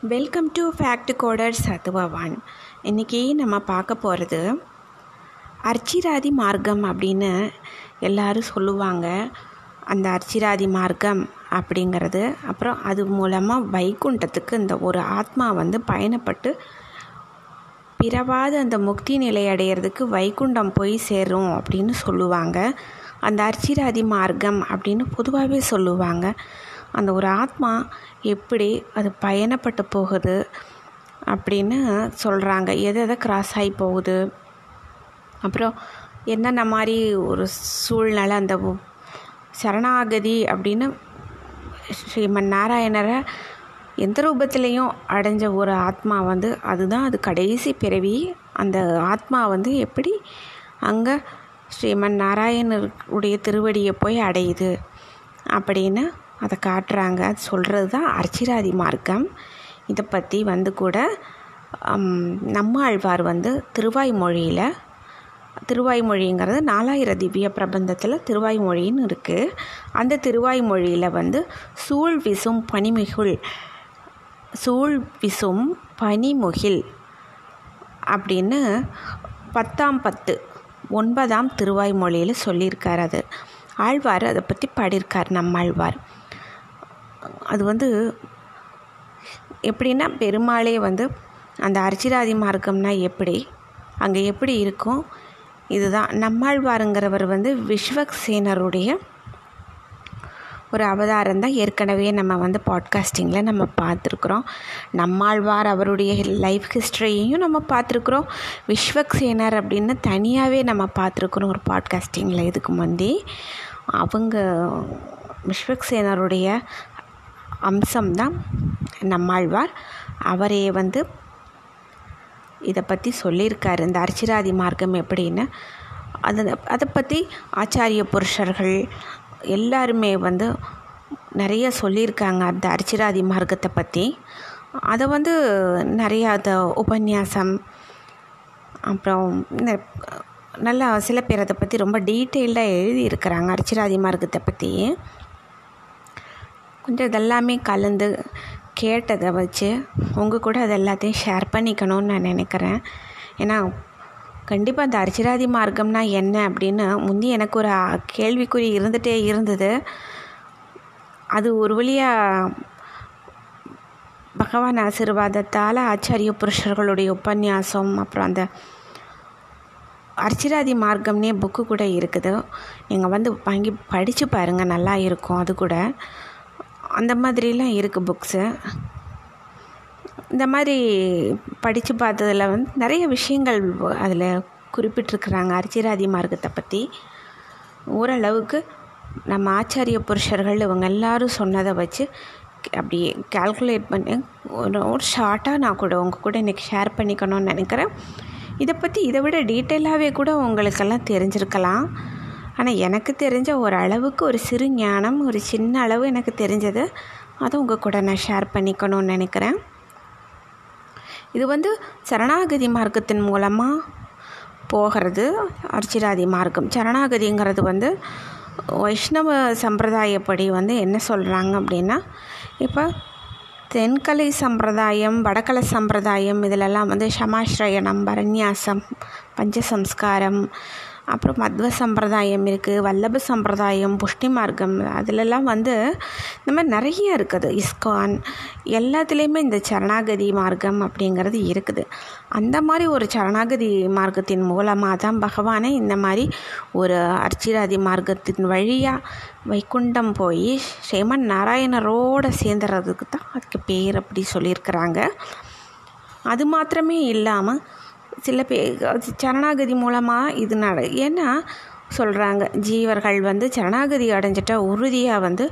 Welcome to fact coder சத்துவவான் இன்றைக்கி நம்ம பார்க்க போகிறது அர்ச்சிராதி மார்க்கம் அப்படின்னு எல்லாரும் சொல்லுவாங்க. அந்த அர்ச்சிராதி மார்க்கம் அப்படிங்கிறது அப்புறம் அது மூலமாக வைகுண்டத்துக்கு இந்த ஒரு ஆத்மா வந்து பயணப்பட்டு பிறவாத அந்த முக்தி நிலை அடையிறதுக்கு வைகுண்டம் போய் சேரும் அப்படின்னு சொல்லுவாங்க. அந்த அர்ச்சிராதி மார்க்கம் அப்படின்னு பொதுவாகவே சொல்லுவாங்க. அந்த ஒரு ஆத்மா எப்படி அது பயணப்பட்டு போகுது அப்படின்னு சொல்கிறாங்க எதை எதை கிராஸ் ஆகி போகுது. அப்புறம் என்னென்ன மாதிரி ஒரு சூழ்நிலை அந்த சரணாகதி அப்படின்னு ஸ்ரீமன் நாராயணரை எந்த ரூபத்திலையும் அடைஞ்ச ஒரு ஆத்மா வந்து அதுதான் அது கடைசி பிறவி. அந்த ஆத்மா வந்து எப்படி அங்கே ஸ்ரீமன் நாராயணருடைய திருவடியை போய் அடையுது அப்படின்னு அதை காட்டுறாங்க. அது சொல்கிறது தான் அர்ச்சிராதி மார்க்கம். இதை பற்றி வந்து கூட நம்மாழ்வார் வந்து திருவாய்மொழியில் திருவாய்மொழிங்கிறது நாலாயிர திவ்ய பிரபந்தத்தில் திருவாய்மொழின்னு இருக்குது அந்த திருவாய்மொழியில் வந்து சூழ் விசும் பனிமிகுள் சூழ் விசும் பனிமுகில் அப்படின்னு பத்தாம் பத்து ஒன்பதாம் திருவாய்மொழியில் சொல்லியிருக்கார் அது. ஆழ்வார் அதை பற்றி பாடியிருக்கார் நம்மாழ்வார் அது வந்து எப்படின்னா பெருமாளே வந்து அந்த அர்ச்சிராதி மார்க்கம்னா எப்படி? அங்கே எப்படி இருக்கும்? இதுதான். நம்மாழ்வாருங்கிறவர் வந்து விஸ்வக்சேனருடைய ஒரு அவதாரம் தான் ஏற்கனவே நம்ம வந்து பாட்காஸ்டிங்கில் நம்ம பார்த்துருக்குறோம். நம்மாழ்வார் அவருடைய லைஃப் ஹிஸ்ட்ரியையும் நம்ம பார்த்துருக்குறோம். விஸ்வக்சேனர் அப்படின்னு தனியாகவே நம்ம பார்த்துருக்குறோம் ஒரு பாட்காஸ்டிங்கில் இதுக்கு முந்தி. அவங்க விஸ்வக்சேனருடைய அம்சம்தான் நம்மாழ்வார். அவரே வந்து இதை பற்றி சொல்லியிருக்காரு. இந்த அர்ச்சிராதி மார்க்கம் எப்படின்னு. அதை அதை பற்றி ஆச்சாரிய புருஷர்கள் எல்லாருமே வந்து நிறைய சொல்லியிருக்காங்க அந்த அர்ச்சிராதி மார்க்கத்தை பற்றி அதை வந்து நிறையா அதை உபன்யாசம் அப்புறம் நல்லா சில பேர் அதை பற்றி ரொம்ப டீட்டெயில்டாக எழுதியிருக்கிறாங்க அர்ச்சிராதி மார்க்கத்தை பற்றி கொஞ்சம் இதெல்லாமே கலந்து கேட்டதை வச்சு உங்கள் கூட அது எல்லாத்தையும் ஷேர் பண்ணிக்கணும்னு நான் நினைக்கிறேன். ஏன்னா கண்டிப்பாக இந்த அர்ச்சிராதி மார்க்கம்னா என்ன அப்படின்னு முந்தி எனக்கு ஒரு கேள்விக்குறி இருந்துகிட்டே இருந்தது. அது ஒரு வழியாக பகவான் ஆசீர்வாதத்தால் ஆச்சாரிய புருஷர்களுடைய உபன்யாசம் அப்புறம் அந்த அர்ச்சிராதி மார்க்கம்னே புக்கு கூட இருக்குது. நீங்கள் வந்து வாங்கி படித்து பாருங்கள் நல்லா இருக்கும் அது கூட. அந்த மாதிரிலாம் இருக்குது புக்ஸு இந்த மாதிரி படித்து பார்த்ததில் வந்து நிறைய விஷயங்கள் அதில் குறிப்பிட்டிருக்கிறாங்க. அரிச்சிராதி மார்க்கத்தை பற்றி ஓரளவுக்கு நம்ம ஆச்சாரிய புருஷர்கள் இவங்க எல்லாரும் சொன்னதை வச்சு அப்படியே கால்குலேட் பண்ணி ஒரு ஒரு ஷார்ட்டாக நான் கூட உங்கள் கூட இன்றைக்கி ஷேர் பண்ணிக்கணும்னு நினைக்கிறேன். இதை பற்றி இதை விட டீட்டெயிலாகவே கூட உங்களுக்கெல்லாம் தெரிஞ்சிருக்கலாம். ஆனால் எனக்கு தெரிஞ்ச ஒரு அளவுக்கு ஒரு சிறு ஞானம் ஒரு சின்ன அளவு எனக்கு தெரிஞ்சது. அதை உங்கள் கூட நான் ஷேர் பண்ணிக்கணும்னு நினைக்கிறேன். இது வந்து சரணாகதி மார்க்கத்தின் மூலமாக போகிறது அர்ச்சிராதி மார்க்கம். சரணாகதிங்கிறது வந்து வைஷ்ணவ சம்பிரதாயப்படி வந்து என்ன சொல்கிறாங்க அப்படின்னா இப்போ தென்கலை சம்பிரதாயம் வடக்கலை சம்பிரதாயம் இதிலெல்லாம் வந்து சமாஸ்ரயணம் பரநியாசம் பஞ்சசம்ஸ்காரம் அப்புறம் மத்வ சம்பிரதாயம் இருக்குது வல்லப சம்பிரதாயம் புஷ்டி மார்க்கம் அதிலெல்லாம் வந்து இந்த மாதிரி நிறைய இருக்குது. இஸ்கான் எல்லாத்துலேயுமே இந்த சரணாகதி மார்க்கம் அப்படிங்கிறது இருக்குது. அந்த மாதிரி ஒரு சரணாகதி மார்க்கத்தின் மூலமாக தான் பகவானை இந்த மாதிரி ஒரு அர்ச்சிராதி மார்க்கத்தின் வழியாக வைகுண்டம் போய் ஸ்ரீமன் நாராயணரோடு சேர்ந்துறதுக்கு தான் அதுக்கு பேர் அப்படி சொல்லியிருக்கிறாங்க. அது மாத்திரமே இல்லாமல் சில பேர் சரணாகதி மூலமாக இது நட ஏன்னா சொல்கிறாங்க ஜீவர்கள் வந்து சரணாகதி அடைஞ்சிட்டா உறுதியாக வந்து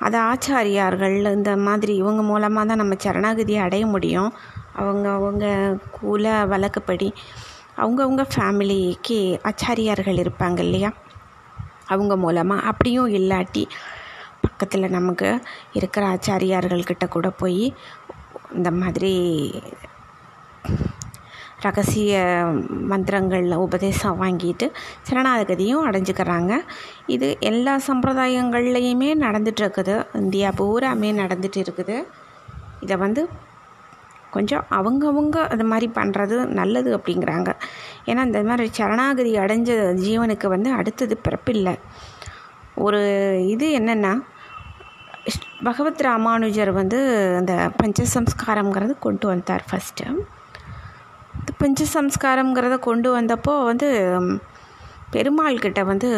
அது ஆச்சாரியார்கள் இந்த மாதிரி இவங்க மூலமாக தான் நம்ம சரணாகதி அடைய முடியும். அவங்க அவங்க குல வழக்கப்படி அவங்கவுங்க ஃபேமிலிக்கு ஆச்சாரியார்கள் இருப்பாங்க இல்லையா? அவங்க மூலமாக அப்படியும் இல்லாட்டி பக்கத்தில் நமக்கு இருக்கிற ஆச்சாரியார்கள்கிட்ட கூட போய் இந்த மாதிரி ரகசிய மந்திரங்களில் உபதேசம் வாங்கிட்டு சரணாகதியும் அடைஞ்சுக்கிறாங்க. இது எல்லா சம்பிரதாயங்கள்லேயுமே நடந்துகிட்ருக்குது இந்தியா பூராமே நடந்துகிட்டு இருக்குது இதை வந்து கொஞ்சம் அவங்கவுங்க அது மாதிரி பண்ணுறது நல்லது அப்படிங்கிறாங்க. ஏன்னா இந்த மாதிரி சரணாகதி அடைஞ்ச ஜீவனுக்கு வந்து அடுத்தது பிறப்பில்லை. ஒரு இது என்னென்னா பகவத் ராமானுஜர் வந்து அந்த பஞ்சசம்ஸ்காரங்கிறது கொண்டு வந்தார் ஃபஸ்ட்டு பிஞ்சு சம்ஸ்காரங்கிறத கொண்டு வந்தப்போ வந்து பெருமாள் கிட்ட வந்து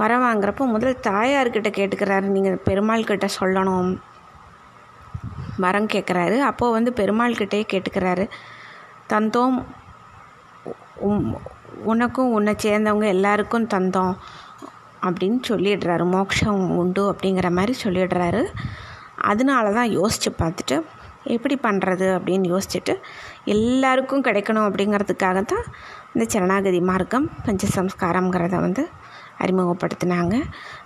வர வாங்குறப்போ முதல்ல தாயார்கிட்ட கேட்டுக்கிறாரு. நீங்கள் பெருமாள் கிட்ட சொல்லணும். வரம் கேட்குறாரு அப்போது வந்து பெருமாள் கிட்டே கேட்டுக்கிறாரு. தந்தோம் உனக்கும் உன்னை சேர்ந்தவங்க எல்லாருக்கும் தந்தோம் அப்படின்னு சொல்லிடுறாரு. மோட்சம் உண்டு அப்படிங்கிற மாதிரி சொல்லிடுறாரு. அதனால தான் யோசித்து பார்த்துட்டு எப்படி பண்ணுறது அப்படின்னு யோசிச்சுட்டு எல்லாருக்கும் கிடைக்கணும் அப்படிங்கிறதுக்காக தான் இந்த சரணாகதி மார்க்கம் பஞ்சசம்ஸ்காரங்கிறத வந்து அறிமுகப்படுத்தினாங்க.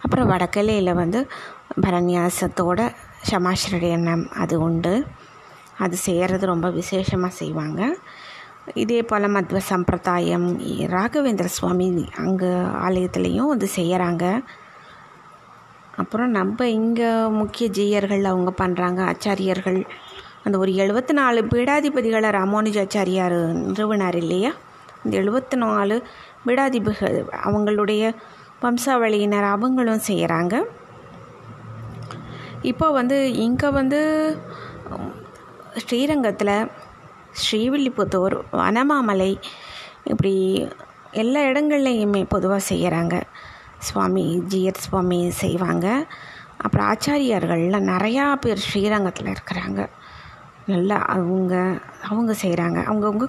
அப்புறம் வடக்கலையில் வந்து பரநியாசத்தோட சமாஸ்ரயணம் அது உண்டு. அது செய்கிறது ரொம்ப விசேஷமாக செய்வாங்க. இதே போல் மத்வ சம்பிரதாயம் ராகவேந்திர சுவாமி அங்கே ஆலயத்துலேயும் வந்து செய்கிறாங்க அப்புறம் நம்ம இங்கே முக்கிய ஜீயர்கள் அவங்க பண்ணுறாங்க ஆச்சாரியர்கள் அந்த ஒரு எழுபத்தி நாலு பீடாதிபதிகளை ராமானுஜாச்சாரியார் நிறுவனார் இல்லையா இந்த எழுபத்தி நாலு பீடாதிபதிகள் அவங்களுடைய வம்சாவளியினர் அவங்களும் செய்கிறாங்க இப்போ வந்து இங்கே வந்து ஸ்ரீரங்கத்தில் ஸ்ரீவில்லிபுத்தூர் வனமாமலை இப்படி எல்லா இடங்கள்லையுமே பொதுவாக செய்கிறாங்க சுவாமி ஜியர் சுவாமி செய்வாங்க. அப்புறம் ஆச்சாரியார்கள்லாம் நிறையா பேர் ஸ்ரீரங்கத்தில் இருக்கிறாங்க. நல்லா அவங்க அவங்க செய்கிறாங்க அவங்கவுங்க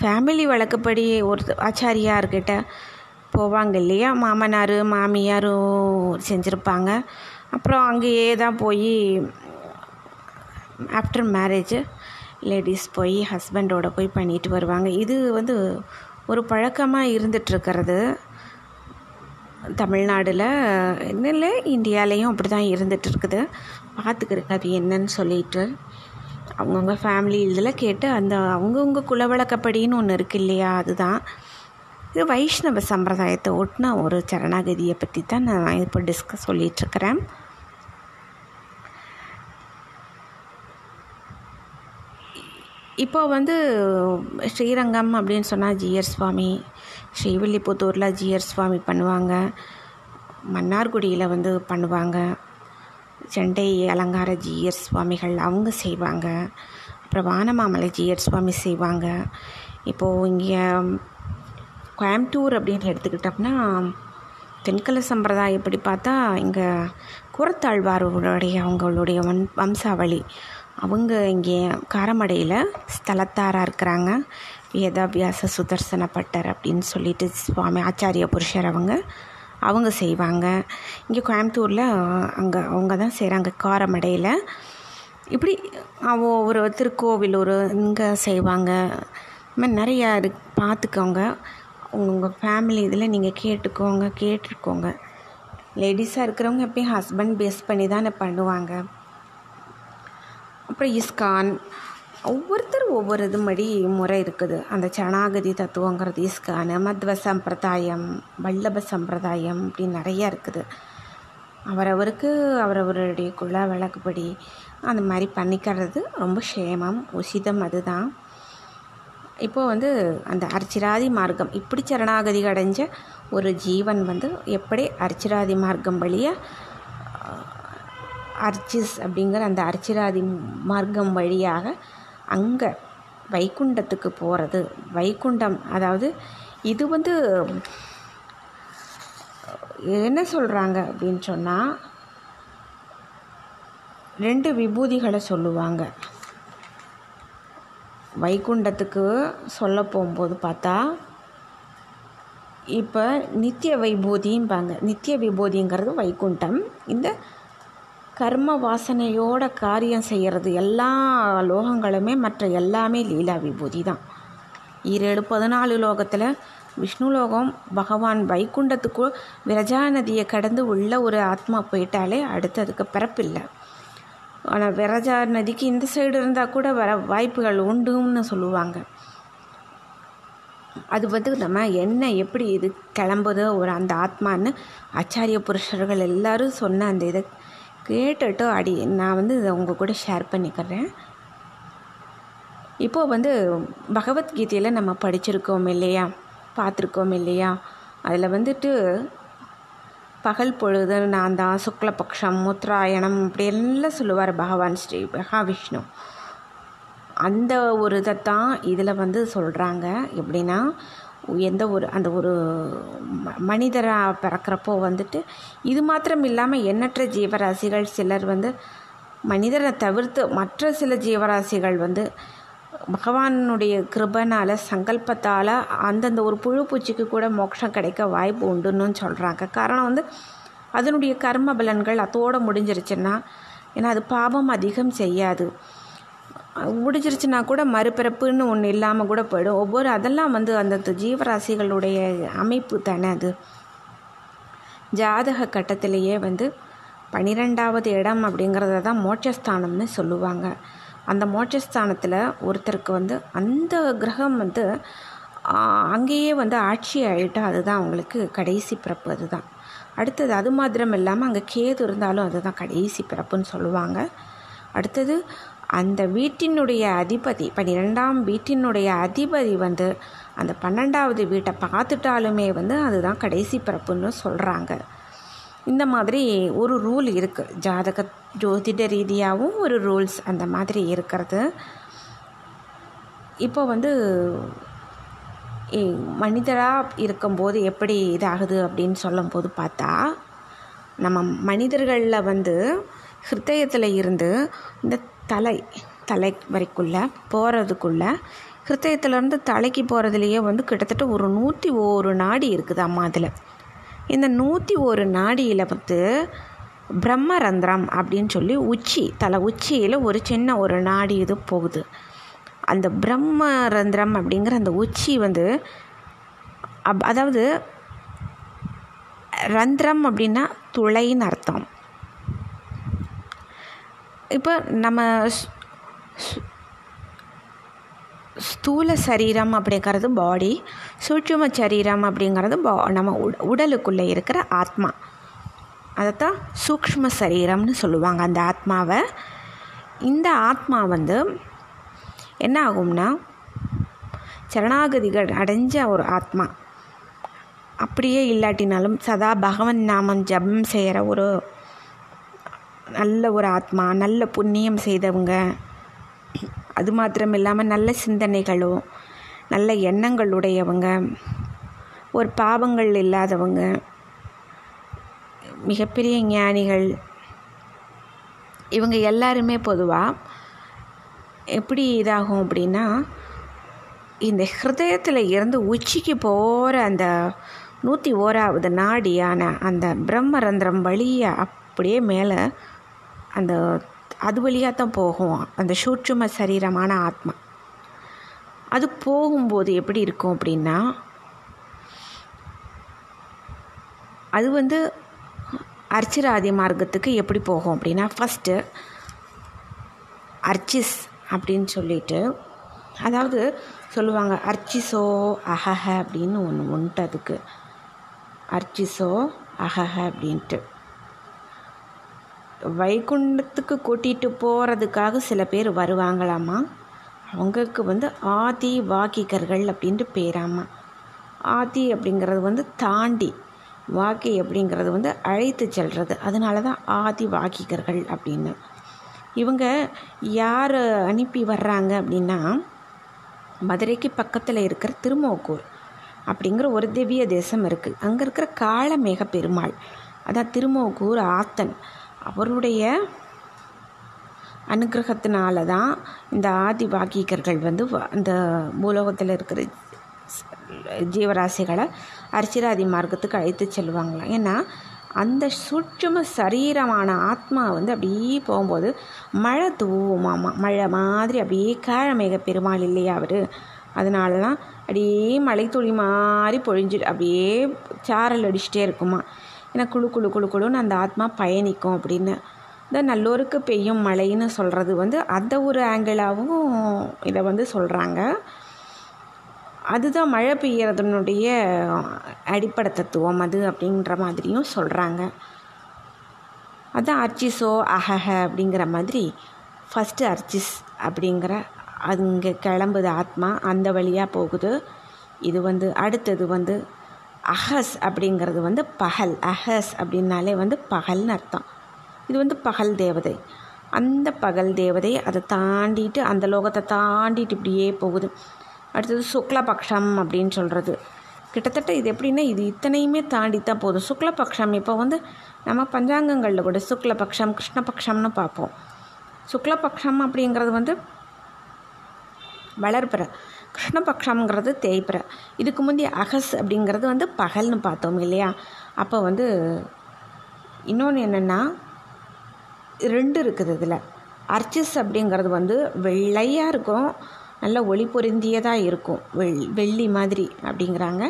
ஃபேமிலி வழக்கப்படி ஒரு ஆச்சாரியார்கிட்ட போவாங்க இல்லையா? மாமனார் மாமியாரும் செஞ்சுருப்பாங்க. அப்புறம் அங்கேயே தான் போய் ஆஃப்டர் மேரேஜ் லேடிஸ் போய் ஹஸ்பண்டோட போய் பண்ணிட்டு வருவாங்க. இது வந்து ஒரு பழக்கமாக இருந்துகிட்ருக்கிறது தமிழ்நாடில் இல்லை இந்தியாலேயும் அப்படி தான் இருந்துகிட்ருக்குது பார்த்துக்கிறேன் அது என்னன்னு சொல்லிட்டு. அவங்கவுங்க ஃபேமிலி இதில் கேட்டு அந்த அவங்கவுங்க குலவழக்கப்படின்னு ஒன்று இருக்கு இல்லையா அதுதான். இது வைஷ்ணவ சம்பிரதாயத்தை ஒட்டின ஒரு சரணாகதியை பற்றி தான் நான் இப்போ டிஸ்கஸ் சொல்லிகிட்ருக்கிறேன் இப்போ வந்து ஸ்ரீரங்கம் அப்படின்னு சொன்னால் ஜிஆர் சுவாமி ஸ்ரீவில்லிபுத்தூரில் ஜிஆர் சுவாமி பண்ணுவாங்க. மன்னார்குடியில் வந்து பண்ணுவாங்க. செண்டை அலங்கார ஜீயர் சுவாமிகள் அவங்க செய்வாங்க. அப்புறம் வானமாமலை ஜிஎர் சுவாமி செய்வாங்க. இப்போது இங்கே கோயம்புத்தூர் அப்படின்னு எடுத்துக்கிட்டோம்னா தென்கல சம்பிரதாயப்படி பார்த்தா இங்கே குரத்தாழ்வாருடைய அவங்களுடைய வன் வம்சாவளி. அவங்க இங்கே காரமடையில் ஸ்தலத்தாராக இருக்கிறாங்க. வேதாபியாச சுதர்சன பட்டர் அப்படின்னு சொல்லிட்டு சுவாமி ஆச்சாரிய புருஷர் அவங்க. அவங்க செய்வாங்க. இங்கே கோயம்புத்தூரில் அங்கே அவங்க தான் செய்கிறாங்க காரமடையில். இப்படி ஒரு திருக்கோவிலூர் இங்கே செய்வாங்க. இந்த மாதிரி நிறையா இது பார்த்துக்கோங்க உங்கள் ஃபேமிலி இதில் நீங்கள் கேட்டுக்கோங்க கேட்டுருக்கோங்க லேடிஸாக இருக்கிறவங்க எப்பயும் ஹஸ்பண்ட் பேஸ் பண்ணி தானே பண்ணுவாங்க. அப்புறம் இஸ்கான் ஒவ்வொருத்தர் ஒவ்வொரு இது மடி முறை இருக்குது. அந்த சரணாகதி தத்துவங்கிறது இஸ்கான மத்வ சம்பிரதாயம் வல்லப சம்பிரதாயம் அப்படின்னு நிறையா இருக்குது. அவரவருக்கு அவரவருடைய குல விளக்குப்படி அந்த மாதிரி பண்ணிக்கிறது ரொம்ப க்ஷேமம் உசிதம் அதுதான். இப்போது வந்து அந்த அர்ச்சிராதி மார்க்கம் இப்படி சரணாகதி அடைஞ்ச ஒரு ஜீவன் வந்து எப்படி அர்ச்சிராதி மார்க்கம் வழியாக அர்ச்சிஸ் அப்படிங்கிற அந்த அர்ச்சிராதி மார்க்கம் வழியாக அங்கே வைகுண்டத்துக்கு போகிறது வைகுண்டம் அதாவது இது வந்து என்ன சொல்கிறாங்க அப்படின்னு சொன்னால் ரெண்டு விபூதிகளை சொல்லுவாங்க. வைகுண்டத்துக்கு சொல்ல போகும்போது பார்த்தா இப்போ நித்திய வைபூதிம்பாங்க. நித்திய விபூதிங்கிறது வைகுண்டம். இந்த கர்ம வாசனையோட காரியம் செய்கிறது எல்லா லோகங்களுமே மற்ற எல்லாமே லீலா விபூதி தான். ஈரேழு பதினாலு லோகத்தில் விஷ்ணு லோகம் பகவான் வைகுண்டத்துக்கு விரஜா நதியை கடந்து உள்ள ஒரு ஆத்மா போயிட்டாலே அடுத்து அதுக்கு பிறப்பில்லை ஆனால் விரஜா நதிக்கு இந்த சைடு இருந்தால் கூட வர வாய்ப்புகள் உண்டுன்னு சொல்லுவாங்க. அது வந்து நம்ம என்ன எப்படி இது கிளம்புதோ ஒரு அந்த ஆத்மான்னு ஆச்சாரிய புருஷர்கள் எல்லாரும் சொன்ன அந்த இதை கேட்டுட்டு அடி நான் வந்து இதை உங்கள் கூட ஷேர் பண்ணிக்கிறேன். இப்போது வந்து பகவத்கீதையில் நம்ம படிச்சிருக்கோம் இல்லையா? பார்த்துருக்கோம் இல்லையா? அதில் வந்துட்டு பகல் பொழுது நான் தான் சுக்லபக்ஷம் முத்ராயணம் இப்படி எல்லாம் சொல்லுவார் பகவான் ஸ்ரீ மகாவிஷ்ணு. அந்த ஒரு இதைத்தான் இதில் வந்து சொல்கிறாங்க எப்படின்னா எந்த ஒரு அந்த ஒரு மனிதராக பிறக்கிறப்போ வந்துட்டு இது மாத்திரம் இல்லாமல் எண்ணற்ற ஜீவராசிகள் சிலர் வந்து மனிதரை தவிர்த்து மற்ற சில ஜீவராசிகள் வந்து பகவானுடைய கிருபனால் சங்கல்பத்தால் அந்தந்த ஒரு புழு பூச்சிக்கு கூட மோட்சம் கிடைக்க வாய்ப்பு உண்டுன்னு சொல்கிறாங்க காரணம் வந்து அதனுடைய கர்ம பலன்கள் அதோடு முடிஞ்சிருச்சுன்னா ஏன்னா அது பாவம் அதிகம் செய்யாது. முடிஞ்சிருச்சுன்னா கூட மறுபிறப்புன்னு ஒன்று இல்லாமல் கூட போயிடும். ஒவ்வொரு அதெல்லாம் வந்து அந்தந்த ஜீவராசிகளுடைய அமைப்பு தானே அது. ஜாதக கட்டத்திலேயே வந்து பன்னிரெண்டாவது இடம் அப்படிங்கிறத தான் மோட்சஸ்தானம்னு சொல்லுவாங்க. அந்த மோட்சஸ்தானத்தில் ஒருத்தருக்கு வந்து அந்த கிரகம் வந்து அங்கேயே வந்து ஆட்சி ஆகிட்டா அதுதான் அவங்களுக்கு கடைசி பிறப்பு அதுதான். அடுத்தது அது மாத்திரம் இல்லாமல் அங்கே கேது இருந்தாலும் அதுதான் கடைசி பிறப்புன்னு சொல்லுவாங்க. அடுத்தது அந்த வீட்டினுடைய அதிபதி பன்னிரெண்டாம் வீட்டினுடைய அதிபதி வந்து அந்த பன்னெண்டாவது வீட்டை பார்த்துட்டாலுமே வந்து அதுதான் கடைசி பிறப்புன்னு சொல்கிறாங்க இந்த மாதிரி ஒரு ரூல் இருக்குது ஜாதக ஜோதிட ரீதியாகவும் ஒரு ரூல்ஸ் அந்த மாதிரி இருக்கிறது. இப்போ வந்து மனிதராக இருக்கும்போது எப்படி இதாகுது அப்படின்னு சொல்லும்போது பார்த்தா நம்ம மனிதர்களில் வந்து ஹிருதயத்தில் இருந்து இந்த தலை தலை வரைக்குள்ள போகிறதுக்குள்ள ஹிருத்தயத்துலேருந்து தலைக்கு போகிறதுலையே வந்து கிட்டத்தட்ட ஒரு நூற்றி ஒரு நாடி இருக்குது அம்மா அதில். இந்த நூற்றி ஒரு நாடியில் வந்து பிரம்மரந்திரம் அப்படின்னு சொல்லி உச்சி தலை உச்சியில் ஒரு சின்ன ஒரு நாடி இது போகுது. அந்த பிரம்மரந்திரம் அப்படிங்கிற அந்த உச்சி வந்து அப் அதாவது ரந்திரம் அப்படின்னா துளைன்னு அர்த்தம். இப்போ நம்ம ஸ்தூல சரீரம் அப்படிங்கிறது பாடி சூட்சும சரீரம் அப்படிங்கிறது பா நம்ம உடலுக்குள்ளே இருக்கிற ஆத்மா. அதைத்தான் சூக்ஷ்ம சரீரம்னு சொல்லுவாங்க அந்த ஆத்மாவை. இந்த ஆத்மா வந்து என்ன ஆகும்னா சரணாகதிகள் அடைஞ்ச ஒரு ஆத்மா. அப்படியே இல்லாட்டினாலும் சதா பகவன் நாமம் ஜபம் செய்கிற ஒரு நல்ல ஒரு ஆத்மா நல்ல புண்ணியம் செய்தவங்க. அது மாத்திரம் இல்லாமல் நல்ல சிந்தனைகளோ நல்ல எண்ணங்களுடையவங்க ஒரு பாவங்கள் இல்லாதவங்க மிகப்பெரிய ஞானிகள். இவங்க எல்லாருமே பொதுவாக எப்படி இதாகும் அப்படின்னா இந்த ஹிருதயத்தில் இருந்து உச்சிக்கு போகிற அந்த நூற்றி ஓராவது நாடியான அந்த பிரம்மரந்திரம் வழியை அப்படியே மேலே அந்த அது வழியாக தான் போகும். அந்த சூட்சும சரீரமான ஆத்மா. அது போகும்போது எப்படி இருக்கும் அப்படின்னா அது வந்து அர்ச்சிராதி மார்க்கத்துக்கு எப்படி போகும் அப்படின்னா ஃபஸ்ட்டு அர்ச்சிஸ் அப்படின்னு சொல்லிட்டு அதாவது சொல்லுவாங்க அர்ச்சிசோ அஹஹ அப்படின்னு ஒன்று உண்டு அதுக்கு. அர்ச்சிசோ அஹஹ அப்படின்ட்டு. வைகுண்டத்துக்கு கூட்டிகிட்டு போகிறதுக்காக சில பேர் வருவாங்களாமா? அவங்களுக்கு வந்து ஆதி வாக்கிகர்கள் அப்படின்ட்டு பேராமா. ஆதி அப்படிங்கிறது வந்து தாண்டி வாக்கி அப்படிங்கிறது வந்து அழைத்து செல்வது அதனால தான் ஆதி வாக்கிகர்கள் அப்படின்னு. இவங்க யார் அனுப்பி வர்றாங்க அப்படின்னா மதுரைக்கு பக்கத்தில் இருக்கிற திருமோக்கூர் அப்படிங்கிற ஒரு திவ்ய தேசம் இருக்குது அங்கே இருக்கிற காளமேக பெருமாள் அதான் திருமோக்கூர் ஆத்தன். அவருடைய அனுகிரகத்தினால தான் இந்த ஆதி வாக்கிகர்கள் வந்து அந்த பூலோகத்தில் இருக்கிற ஜீவராசிகளை அர்ச்சிராதி மார்க்கத்துக்கு அழைத்து செல்வாங்களாம். ஏன்னா அந்த சூட்சும சரீரமான ஆத்மா வந்து அப்படியே போகும்போது மழை தூவுமாமா. மழை மாதிரி அப்படியே காழமேக பெருமாள் இல்லையா அவர்? அதனாலலாம் அப்படியே மழை துளி மாதிரி பொழிஞ்சு அப்படியே சாரல் அடிச்சுட்டே இருக்குமா? ஏன்னா குழு குழு குழு குழுன்னு அந்த ஆத்மா பயணிக்கும் அப்படின்னு. இந்த நல்லோருக்கு பெய்யும் மழைன்னு சொல்கிறது வந்து அந்த ஒரு ஆங்கிளாகவும் இதை வந்து சொல்கிறாங்க அதுதான் மழை பெய்யறதுனுடைய அடிப்படை தத்துவம் அது அப்படின்ற மாதிரியும் சொல்கிறாங்க அதுதான் அர்ச்சிஸோ அஹஹ அப்படிங்கிற மாதிரி ஃபஸ்ட்டு அர்ச்சிஸ் அப்படிங்கிற அங்கே கிளம்புது ஆத்மா அந்த வழியாக போகுது. இது வந்து அடுத்தது வந்து அஹஸ் அப்படிங்கிறது வந்து பகல். அஹஸ் அப்படின்னாலே வந்து பகல்னு அர்த்தம். இது வந்து பகல் தேவதை. அந்த பகல் தேவதை அதை தாண்டிட்டு அந்த லோகத்தை தாண்டிட்டு இப்படியே போகுது. அடுத்தது சுக்லபக்ஷம் அப்படின்னு சொல்கிறது கிட்டத்தட்ட இது எப்படின்னா இது இத்தனையுமே தாண்டி தான் போதும். சுக்லபக்ஷம் இப்போ வந்து நம்ம பஞ்சாங்கங்களில் கூட சுக்லபக்ஷம் கிருஷ்ணபக்ஷம்னு பார்ப்போம். சுக்லபக்ஷம் அப்படிங்கிறது வந்து வளர்பிற. கிருஷ்ணபக்ஷம்ங்கிறது தேய்பிற இதுக்கு முந்தைய அகஸ் அப்படிங்கிறது வந்து பகல்னு பார்த்தோம் இல்லையா? அப்போ வந்து இன்னொன்று என்னென்னா ரெண்டு இருக்குது இதில். அர்ச்சிஸ் அப்படிங்கிறது வந்து வெள்ளையாக இருக்கும் நல்ல ஒளி பொருந்தியதாக இருக்கும். வெள் வெள்ளி மாதிரி அப்படிங்கிறாங்க.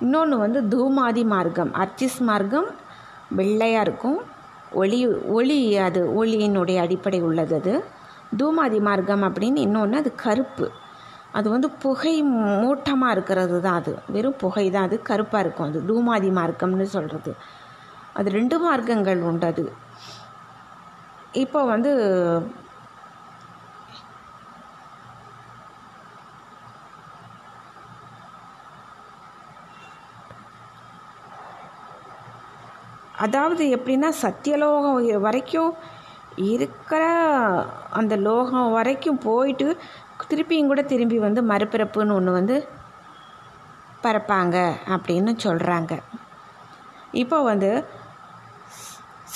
இன்னொன்று வந்து தூமாதி மார்க்கம். அர்ச்சிஸ் மார்க்கம் வெள்ளையாக இருக்கும் ஒளி ஒளி அது ஒளியினுடைய அடிப்படை உள்ளது அது. தூமாதி மார்க்கம் அப்படின்னு இன்னொன்று அது கருப்பு. அது வந்து புகை மூட்டமாக இருக்கிறது தான் அது. வெறும் புகை தான் அது கருப்பாக இருக்கும். அது தூமாதி மார்க்கம்னு சொல்கிறது அது ரெண்டு மார்க்கங்கள் உண்டு அது இப்போ வந்து அதாவது எப்படின்னா சத்தியலோகம் வரைக்கும் இருக்கிற அந்த லோகம் வரைக்கும் போயிட்டு திருப்பியும் கூட திரும்பி வந்து மறுபிறப்புன்னு ஒன்று வந்து பறப்பாங்க அப்படின்னு சொல்கிறாங்க இப்போ வந்து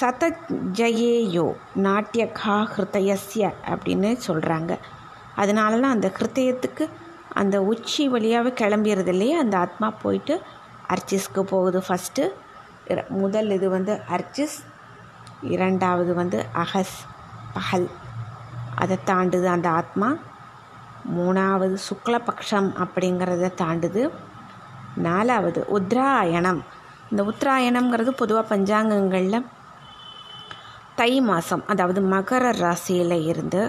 சதஜயேயோ நாட்டியகா ஹிருதயஸ்ய அப்படின்னு சொல்கிறாங்க அதனால தான் அந்த ஹிருதயத்துக்கு அந்த உச்சி வழியாகவே கிளம்பிடுறது இல்லையே அந்த ஆத்மா போயிட்டு அர்ச்சிஸ்க்கு போகுது ஃபஸ்ட்டு முதல் இது வந்து அர்ச்சிஸ் இரண்டாவது வந்து அகஸ் பகல். அதை தாண்டுது அந்த ஆத்மா. மூணாவது சுக்லபக்ஷம் அப்படிங்கிறத தாண்டுது. நாலாவது உத்ராயணம். இந்த உத்ராயணம்ங்கிறது பொதுவாக பஞ்சாங்கங்களில் தை மாதம் அதாவது மகர ராசியில் இருந்து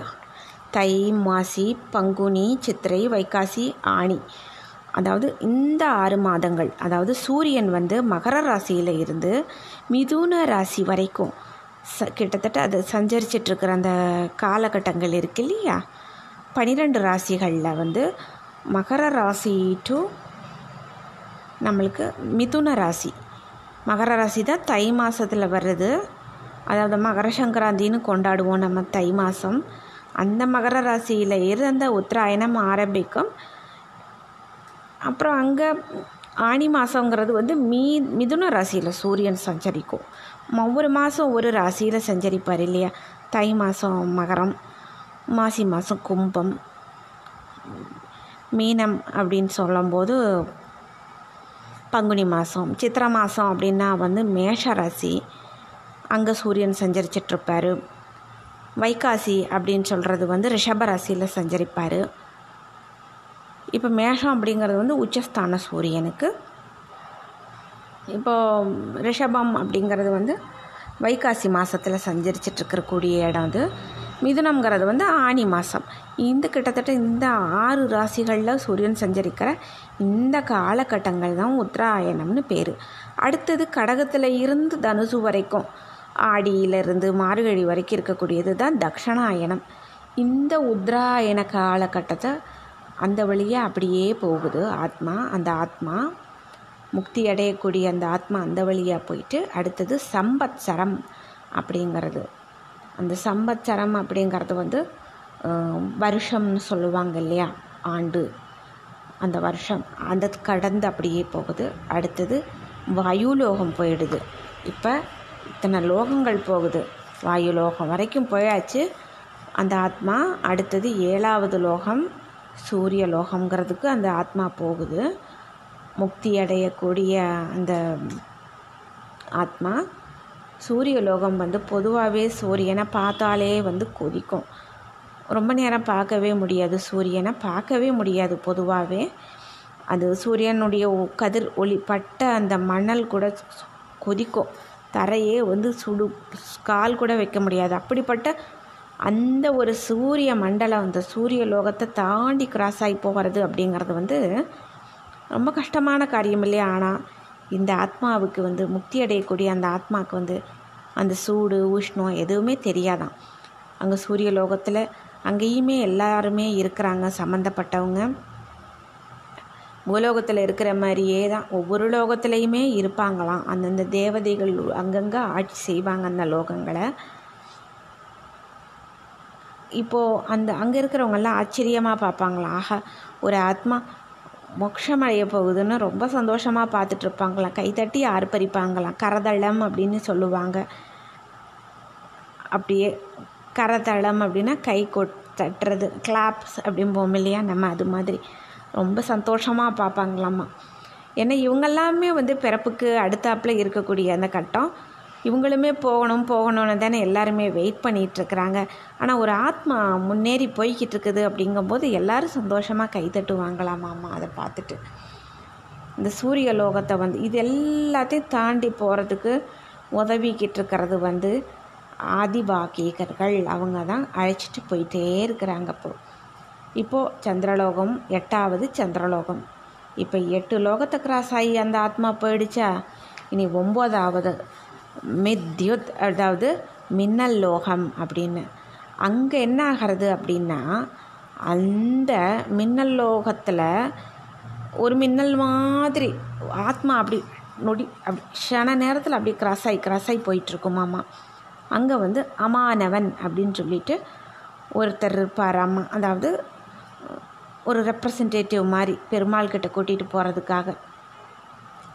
தை மாசி பங்குனி சித்திரை வைகாசி ஆணி. அதாவது இந்த ஆறு மாதங்கள் அதாவது சூரியன் வந்து மகர ராசியில் இருந்து மிதுன ராசி வரைக்கும் ச கிட்டத்தட்ட அது சஞ்சரிச்சிட்ருக்கிற அந்த காலகட்டங்கள் இருக்கு இல்லையா? பனிரெண்டு ராசிகளில் வந்து மகர ராசி டு நம்மளுக்கு மிதுன ராசி. மகர ராசி தான் தை மாதத்தில் வருது அதாவது மகர சங்கராந்தின்னு கொண்டாடுவோம் நம்ம தை மாதம் அந்த மகர ராசியில் இருந்த உத்தராயணம் ஆரம்பிக்கும். அப்புறம் அங்கே ஆணி மாதங்கிறது வந்து மீ மிதுன ராசியில் சூரியன் சஞ்சரிக்கும். ஒவ்வொரு மாதம் ஒரு ராசியில் சஞ்சரிப்பார் இல்லையா? தை மாதம் மகரம். மாசி மாதம் கும்பம் மீனம் அப்படின்னு சொல்லும்போது பங்குனி மாதம் சித்திரை மாதம் அப்படின்னா வந்து மேஷ ராசி அங்கே சூரியன் சஞ்சரிச்சிட்ருப்பார் வைகாசி அப்படின்னு சொல்கிறது வந்து ரிஷப ராசியில் சஞ்சரிப்பார். இப்போ மேஷம் அப்படிங்கிறது வந்து உச்சஸ்தான சூரியனுக்கு. இப்போ ரிஷபம் அப்படிங்கிறது வந்து வைகாசி மாதத்தில் சஞ்சரிச்சிட்ருக்கக்கூடிய இடம் அது. மிதுனம்ங்கிறது வந்து ஆணி மாதம் இந்த கிட்டத்தட்ட இந்த ஆறு ராசிகளில் சூரியன் சஞ்சரிக்கிற இந்த காலகட்டங்கள் தான் உத்தராயணம்னு பேர். அடுத்தது கடகத்தில் இருந்து தனுசு வரைக்கும் ஆடியிலிருந்து மார்கழி வரைக்கும் இருக்கக்கூடியது தான் தக்ஷணாயனம் இந்த உத்ராயண காலகட்டத்தை அந்த வழியாக அப்படியே போகுது. ஆத்மா அந்த ஆத்மா முக்தி அடையக்கூடிய அந்த ஆத்மா அந்த வழியாக போயிட்டு அடுத்தது சம்பத்சரம் அப்படிங்கிறது. அந்த சம்பத்சரம் அப்படிங்கிறது வந்து வருஷம்னு சொல்லுவாங்க இல்லையா? ஆண்டு. அந்த வருஷம். அந்த கடந்து அப்படியே போகுது. அடுத்தது வாயுலோகம் போயிடுது. இப்போ இத்தனை லோகங்கள் போகுது. வாயு லோகம் வரைக்கும் போயாச்சு. அந்த ஆத்மா அடுத்தது ஏழாவது லோகம் சூரிய லோகங்கிறதுக்கு அந்த ஆத்மா போகுது. முக்தி அடையக்கூடிய அந்த ஆத்மா சூரிய லோகம் வந்து பொதுவாகவே சூரியனை பார்த்தாலே வந்து கொதிக்கும். ரொம்ப நேரம் பார்க்கவே முடியாது. சூரியனை பார்க்கவே முடியாது பொதுவாகவே அது சூரியனுடைய கதிர் ஒளி பட்ட அந்த மணல் கூட கொதிக்கும். தரையே வந்து சுடு கால் கூட வைக்க முடியாது. அப்படிப்பட்ட அந்த ஒரு சூரிய மண்டலம் அந்த சூரிய லோகத்தை தாண்டி கிராஸ் ஆகி போகிறது அப்படிங்கிறது வந்து ரொம்ப கஷ்டமான காரியம் இல்லையா? ஆனால் இந்த ஆத்மாவுக்கு வந்து முக்தி அடையக்கூடிய அந்த ஆத்மாவுக்கு வந்து அந்த சூடு உஷ்ணம் எதுவுமே தெரியாதான். அங்கே சூரிய லோகத்தில் அங்கேயுமே எல்லாருமே இருக்கிறாங்க சம்மந்தப்பட்டவங்க பூலோகத்தில் இருக்கிற மாதிரியே தான் ஒவ்வொரு லோகத்துலேயுமே இருப்பாங்களாம். அந்தந்த தேவதைகள் அங்கங்கே ஆட்சி செய்வாங்க அந்த லோகங்களை. இப்போது அந்த அங்கே இருக்கிறவங்கெல்லாம் ஆச்சரியமாக பார்ப்பாங்களா ஆஹா ஒரு ஆத்மா மோட்சம் அடைய போகுதுன்னு ரொம்ப சந்தோஷமாக பார்த்துட்ருப்பாங்களாம். கைத்தட்டி ஆர்ப்பரிப்பாங்களாம். கரதளம் அப்படின்னு சொல்லுவாங்க. அப்படியே கரதளம் அப்படின்னா கை கொட் தட்டுறது கிளாப்ஸ் அப்படிம்போம் இல்லையா? நம்ம அது மாதிரி. ரொம்ப சந்தோஷமாக பார்ப்பாங்களாம்மா ஏன்னா இவங்கெல்லாமே வந்து பிறப்புக்கு அடுத்தாப்பில் இருக்கக்கூடிய அந்த கட்டம். இவங்களுமே போகணும் போகணும்னு தானே எல்லாருமே வெயிட் பண்ணிகிட்ருக்குறாங்க ஆனால் ஒரு ஆத்மா முன்னேறி போய்கிட்டு இருக்குது அப்படிங்கும்போது எல்லோரும் சந்தோஷமாக கைத்தட்டுவாங்களாமாம்மா அதை பார்த்துட்டு. இந்த சூரிய லோகத்தை வந்து இது எல்லாத்தையும் தாண்டி போகிறதுக்கு உதவிக்கிட்டு இருக்கிறது வந்து ஆதிபாகீகர்கள். அவங்க தான் அழைச்சிட்டு போயிட்டே இருக்கிறாங்க இப்போ. இப்போது சந்திரலோகம் எட்டாவது சந்திரலோகம். இப்போ எட்டு லோகத்தை கிராஸ் ஆகி அந்த ஆத்மா போயிடுச்சா? இனி ஒம்போதாவது மித்யுத் அதாவது மின்னல் லோகம் அப்படின்னு. அங்கே என்ன ஆகிறது அப்படின்னா அந்த மின்னல் லோகத்தில் ஒரு மின்னல் மாதிரி ஆத்மா அப்படி நொடி அப்படி க்ஷண நேரத்தில் அப்படி கிராஸ் ஆகி கிராஸ் ஆகி போயிட்டுருக்குமாம்மா அங்கே வந்து அமானவன் அப்படின்னு சொல்லிட்டு ஒருத்தர் இருப்பார் அம்மா. அதாவது ஒரு ரெப்ரசன்டேட்டிவ் மாதிரி பெருமாள் கிட்ட கூட்டிகிட்டு போகிறதுக்காக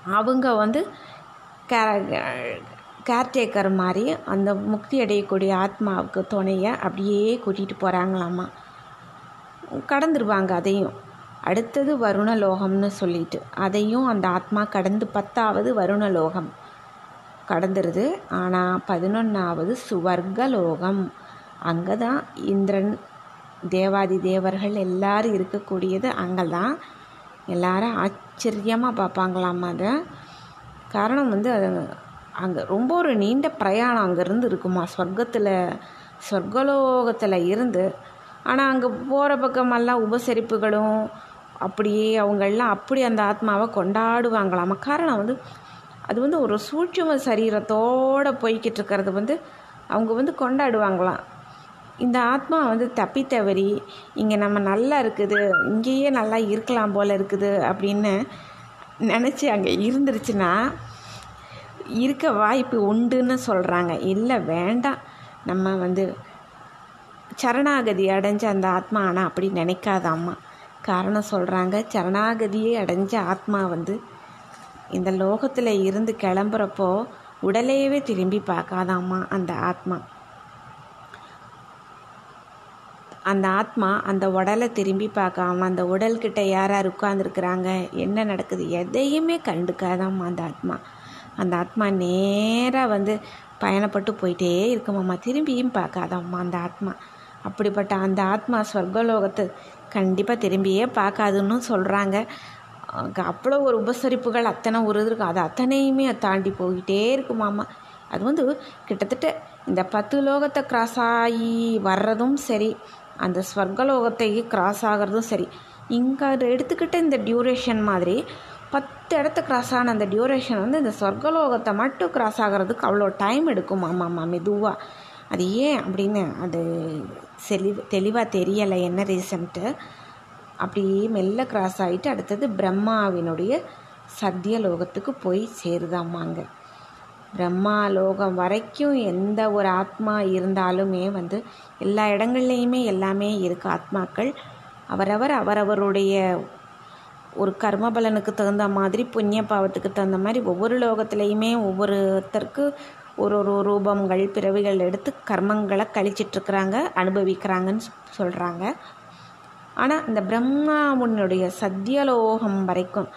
அவங்க வந்து கேர்டேக்கர் மாதிரி அந்த முக்தி அடையக்கூடிய ஆத்மாவுக்கு துணையை அப்படியே கூட்டிகிட்டு போகிறாங்களாம்மா கடந்துருவாங்க அதையும். அடுத்தது வருணலோகம்னு சொல்லிட்டு அதையும் அந்த ஆத்மா கடந்து பத்தாவது வருணலோகம். கடந்துருது. ஆனால் பதினொன்றாவது சுவர்கலோகம். அங்கே தான் இந்திரன் தேவாதி தேவர்கள் எல்லாரும் இருக்கக்கூடியது அங்கே தான் எல்லாரும் ஆச்சரியமாக பார்ப்பாங்களாம் அதை. காரணம் வந்து அது அங்கே ரொம்ப ஒரு நீண்ட பிரயாணம் அங்கேருந்து இருக்குமா? சொர்க்கத்தில் சொர்க்கலோகத்தில் இருந்து. ஆனால் அங்கே போகிற பக்கமெல்லாம் உபசரிப்புகளும் அப்படியே அவங்கெல்லாம் அப்படி அந்த ஆத்மாவை கொண்டாடுவாங்களாம்? காரணம் வந்து அது வந்து ஒரு சூட்சும சரீரத்தோடு போய்கிட்டு இருக்கிறது வந்து அவங்க வந்து கொண்டாடுவாங்களாம். இந்த ஆத்மா வந்து தப்பி தவறி இங்கே நம்ம நல்லா இருக்குது இங்கேயே நல்லா இருக்கலாம் போல் இருக்குது அப்படின்னு நினச்சி அங்கே இருந்துருச்சுன்னா இருக்க வாய்ப்பு உண்டுன்னு சொல்கிறாங்க இல்லை வேண்டாம். நம்ம வந்து சரணாகதி அடைஞ்ச அந்த ஆத்மா ஆனால் அப்படி நினைக்காதாம்மா காரணம் சொல்கிறாங்க சரணாகதியே அடைஞ்ச ஆத்மா வந்து இந்த லோகத்தில் இருந்து கிளம்புறப்போ உடலையவே திரும்பி பார்க்காதாம்மா அந்த ஆத்மா. அந்த ஆத்மா அந்த உடலை திரும்பி பார்க்காம அந்த உடல்கிட்ட யார் யார் உட்காந்துருக்குறாங்க என்ன நடக்குது எதையுமே கண்டுக்காதாம்மா அந்த ஆத்மா. அந்த ஆத்மா நேராக வந்து பயணப்பட்டு போயிட்டே இருக்குமாம்மா திரும்பியும் பார்க்காதாம்மா அந்த ஆத்மா. அப்படிப்பட்ட அந்த ஆத்மா ஸ்வர்கலோகத்தை கண்டிப்பாக திரும்பியே பார்க்காதுன்னு சொல்கிறாங்க அவ்வளோ ஒரு உபசரிப்புகள் அத்தனை ஒரு இது இருக்குது அது அத்தனையுமே தாண்டி போய்கிட்டே இருக்குமாம்மா அது வந்து கிட்டத்தட்ட இந்த பத்து லோகத்தை கிராஸ் ஆகி வர்றதும் சரி அந்த ஸ்வர்கலோகத்தை கிராஸ் ஆகிறதும் சரி இங்கே எடுத்துக்கிட்ட இந்த டியூரேஷன் மாதிரி பத்து இடத்த கிராஸ் ஆன அந்த டியூரேஷன் வந்து இந்த சொர்க்கலோகத்தை மட்டும் கிராஸ் ஆகிறதுக்கு அவ்வளோ டைம் எடுக்கும். ஆமாம்மா மெதுவாக அது ஏன் அப்படின்னு அது தெளிவு தெளிவாக தெரியலை என்ன ரீசன்ட்டு அப்படியே மெல்ல கிராஸ் ஆகிட்டு அடுத்தது பிரம்மாவினுடைய சத்தியலோகத்துக்கு போய் சேருதாம்மாங்க பிரம்மா லோகம் வரைக்கும் எந்த ஒரு ஆத்மா இருந்தாலுமே வந்து எல்லா இடங்கள்லையுமே எல்லாமே இருக்குது ஆத்மாக்கள் அவரவர் அவரவருடைய ஒரு கர்ம பலனுக்கு தகுந்த மாதிரி புண்ணிய பாவத்துக்கு தகுந்த மாதிரி ஒவ்வொரு லோகத்துலேயுமே ஒவ்வொருத்தருக்கு ஒரு ஒரு ரூபங்கள் பிறவிகள் எடுத்து கர்மங்களை கழிச்சிட்ருக்குறாங்க அனுபவிக்கிறாங்கன்னு சொல்கிறாங்க ஆனால் இந்த பிரம்மாவுனுடைய சத்தியலோகம் வரைக்கும்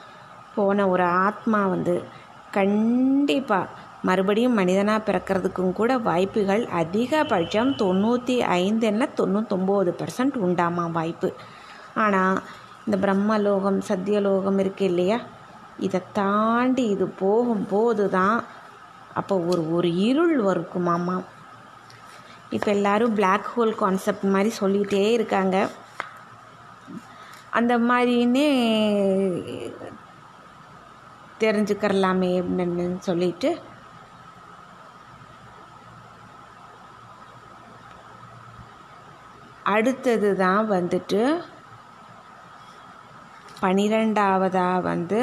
போன ஒரு ஆத்மா வந்து கண்டிப்பாக மறுபடியும் மனிதனாக பிறக்கிறதுக்கும் கூட வாய்ப்புகள் அதிகபட்சம் தொண்ணூற்றி ஐந்து என்ன தொண்ணூத்தொம்பது பர்சன்ட் உண்டாமா வாய்ப்பு. ஆனால் இந்த பிரம்மலோகம் சத்தியலோகம் இருக்குது இல்லையா? இதை தாண்டி இது போகும்போது தான் அப்போ ஒரு ஒரு இருள் இருக்குமாம்மா இப்போ எல்லோரும் பிளாக் ஹோல் கான்செப்ட் மாதிரி சொல்லிகிட்டே இருக்காங்க. அந்த மாதிரின்னே தெரிஞ்சுக்கரலாமே அப்படின்னு சொல்லிட்டு அடுத்தது தான் வந்துட்டு பனிரெண்டாவதாக வந்து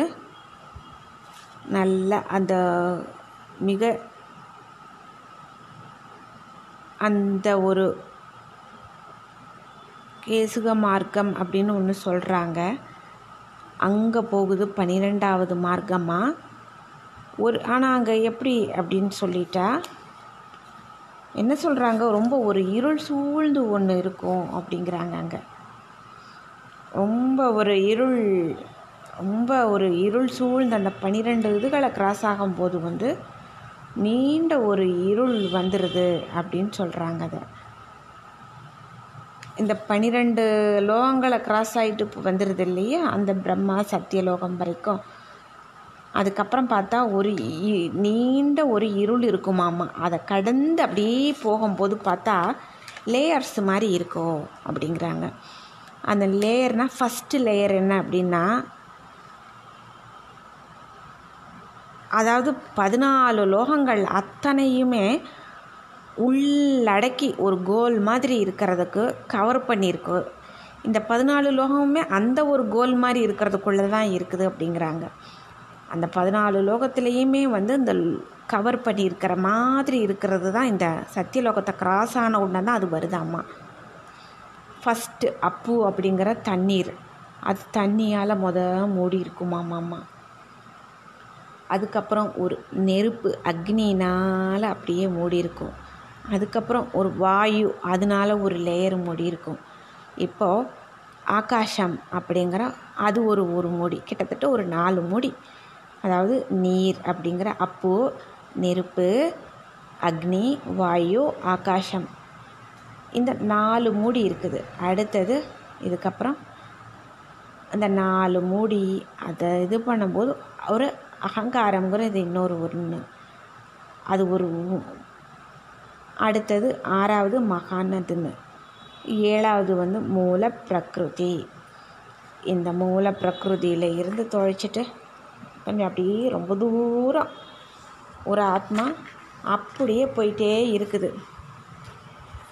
நல்ல அந்த மிக அந்த ஒரு கேசுக மார்க்கம் அப்படின்னு ஒன்று சொல்கிறாங்க அங்கே போகுது பன்னிரெண்டாவது மார்க்கமாக ஒரு ஆனால் அங்கே எப்படி அப்படின்னு சொல்லிட்டா என்ன சொல்கிறாங்க ரொம்ப ஒரு இருள் சூழ்ந்து ஒன்று இருக்கும் அப்படிங்கிறாங்க அங்கே. ரொம்ப ஒரு இருள் ரொம்ப ஒரு இருள் சூழ்ந்த அந்த பன்னிரெண்டு இதுகளை கிராஸ் ஆகும்போது வந்து நீண்ட ஒரு இருள் வந்துடுது அப்படின்னு சொல்கிறாங்க அதை. இந்த பனிரெண்டு லோகங்களை கிராஸ் ஆகிட்டு வந்துடுது இல்லையா? அந்த பிரம்மா சத்தியலோகம் வரைக்கும். அதுக்கப்புறம் பார்த்தா ஒரு இ- நீண்ட ஒரு இருள் இருக்குமாமா. அதை கடந்து அப்படியே போகும்போது பார்த்தா லேயர்ஸ் மாதிரி இருக்கும் அப்படிங்கிறாங்க. அந்த லேயர்னால் ஃபஸ்ட்டு லேயர் என்ன அப்படின்னா அதாவது பதினாலு லோகங்கள் அத்தனையுமே உள்ளடக்கி ஒரு கோல் மாதிரி இருக்கிறதுக்கு கவர் பண்ணியிருக்கு. இந்த பதினாலு லோகமுமே அந்த ஒரு கோல் மாதிரி இருக்கிறதுக்குள்ளே தான் இருக்குது அப்படிங்கிறாங்க. அந்த பதினாலு லோகத்துலேயுமே வந்து இந்த கவர் பண்ணியிருக்கிற மாதிரி இருக்கிறது தான் இந்த சத்தியலோகத்தை கிராஸ் ஆன உடனே தான் அது வருதாம்மா ஃபஸ்ட்டு அப்பு அப்படிங்கிற தண்ணீர். அது தண்ணியால் முத மூடி இருக்குமாமாம்மா அதுக்கப்புறம் ஒரு நெருப்பு அக்னினால் அப்படியே மூடி இருக்கும். அதுக்கப்புறம் ஒரு வாயு அதனால் ஒரு லேயர் மூடி இருக்கும். இப்போது ஆகாசம் அப்படிங்கிற அது ஒரு ஒரு மூடி கிட்டத்தட்ட ஒரு நாலு மூடி. அதாவது நீர் அப்படிங்கிற அப்பு நெருப்பு அக்னி வாயு ஆகாசம் இந்த நாலு மூடி இருக்குது. அடுத்தது இதுக்கப்புறம் அந்த நாலு மூடி அதை இது பண்ணும்போது ஒரு அகங்காரங்கிறது இன்னொரு ஒன்று அது ஒரு அடுத்தது ஆறாவது மகானதுன்னு ஏழாவது வந்து மூல பிரகிருதி. இந்த மூல பிரகிருதியில் இருந்து தொலைச்சிட்டு கொஞ்சம் அப்படியே ரொம்ப தூரம் ஒரு ஆத்மா அப்படியே போயிட்டே இருக்குது.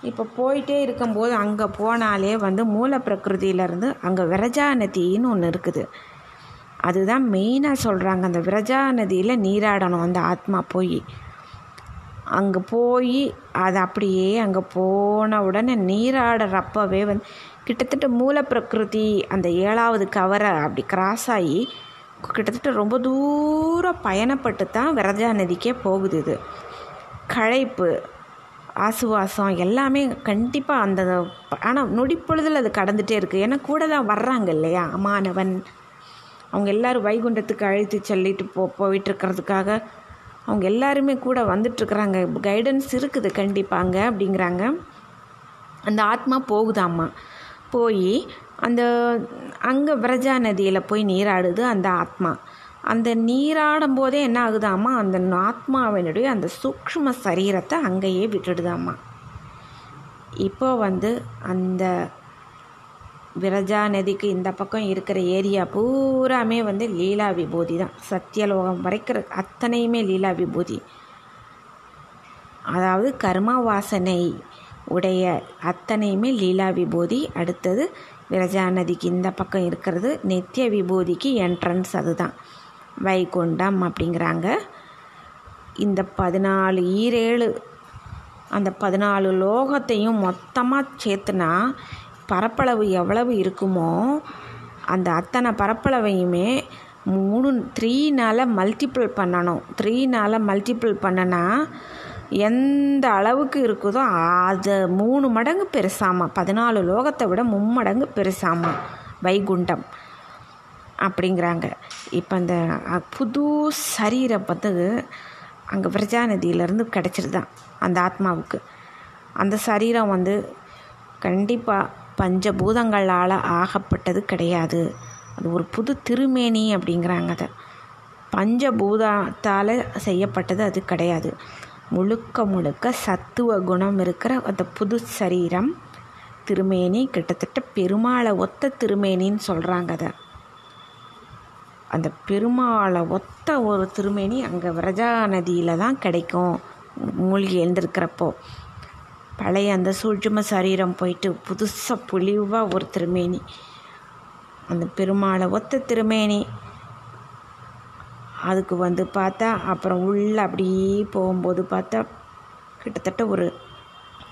இப்போ போயிட்டே இருக்கும்போது அங்கே போனாலே வந்து மூல பிரகிருதியிலேருந்து அங்கே விரஜா நதின்னு ஒன்று இருக்குது. அதுதான் மெயினாக சொல்கிறாங்க அந்த விரஜா நதியில் நீராடணும் அந்த ஆத்மா போய். அங்கே போய் அது அப்படியே அங்கே போன உடனே நீராடுறப்பவே வந்து கிட்டத்தட்ட மூல பிரகிருதி அந்த ஏழாவது கவரை அப்படி கிராஸ் ஆகி கிட்டத்தட்ட ரொம்ப தூரம் பயணப்பட்டு தான் விரஜா நதிக்கே போகுது இது. களைப்பு ஆசுவாசம் எல்லாமே கண்டிப்பாக அந்த ஆனால் நொடிப்பொழுதில் அது கடந்துகிட்டே இருக்குது ஏன்னா கூட தான் வர்றாங்க இல்லையா? மாணவன். அவங்க எல்லாரும் வைகுண்டத்துக்கு அழைத்து சொல்லிட்டு போ போயிட்டுருக்கிறதுக்காக அவங்க எல்லாருமே கூட வந்துட்டுருக்குறாங்க. கைடன்ஸ் இருக்குது கண்டிப்பாங்க அப்படிங்கிறாங்க. அந்த ஆத்மா போகுதாம்மா. போய் அந்த அங்கே விரஜா நதியில் போய் நீராடுது அந்த ஆத்மா. அந்த நீராடும் போதே என்ன ஆகுதாம்மா அந்த ஆத்மாவினுடைய அந்த சூக்ஷ்ம சரீரத்தை அங்கேயே விட்டுடுதாம்மா இப்போ வந்து அந்த விரஜா நதிக்கு இந்த பக்கம் இருக்கிற ஏரியா பூராமே வந்து லீலா விபூதி தான். சத்தியலோகம் வரைக்கிற அத்தனையுமே லீலா விபூதி. அதாவது கர்மா வாசனை உடைய அத்தனையுமே லீலா விபூதி. அடுத்தது விரஜா நதிக்கு இந்த பக்கம் இருக்கிறது நித்திய விபூதிக்கு என்ட்ரன்ஸ் அதுதான். வைகுண்டம் அப்படிங்கிறாங்க. இந்த பதினாலு ஈரேழு அந்த பதினாலு லோகத்தையும் மொத்தமாக சேர்த்துனா பரப்பளவு எவ்வளவு இருக்குமோ அந்த அத்தனை பரப்பளவையுமே மூணு த்ரீனால் மல்டிப்புள் பண்ணணும். த்ரீனால் மல்டிப்புள் பண்ணனா எந்த அளவுக்கு இருக்குதோ அது மூணு மடங்கு பெருசாமா. பதினாலு லோகத்தை விட மும்மடங்கு பெருசாமா. வைகுண்டம். அப்படிங்கிறாங்க. இப்போ அந்த புது சரீரம் வந்து அங்கே விரஜா நதியிலேருந்து கிடச்சிருதான் அந்த ஆத்மாவுக்கு. அந்த சரீரம் வந்து கண்டிப்பாக பஞ்சபூதங்களால் ஆகப்பட்டது கிடையாது. அது ஒரு புது திருமேனி அப்படிங்கிறாங்க அதை. பஞ்சபூதத்தால் செய்யப்பட்டது அது கிடையாது. முழுக்க முழுக்க சத்துவ குணம் இருக்கிற அந்த புது சரீரம் திருமேனி கிட்டத்தட்ட பெருமாளை ஒத்த திருமேனின்னு சொல்கிறாங்க அதை. அந்த பெருமாளை ஒத்த ஒரு திருமேனி அங்கே விரஜா நதியில் தான் கிடைக்கும். மூழ்கி எழுந்திருக்கிறப்போ. பழைய அந்த சூட்சும சரீரம் போயிட்டு புதுசாக புலிவாக ஒரு திருமேனி. அந்த பெருமாளை ஒத்த திருமேனி. அதுக்கு வந்து பார்த்தா அப்புறம் உள்ளே அப்படியே போகும்போது பார்த்தா கிட்டத்தட்ட ஒரு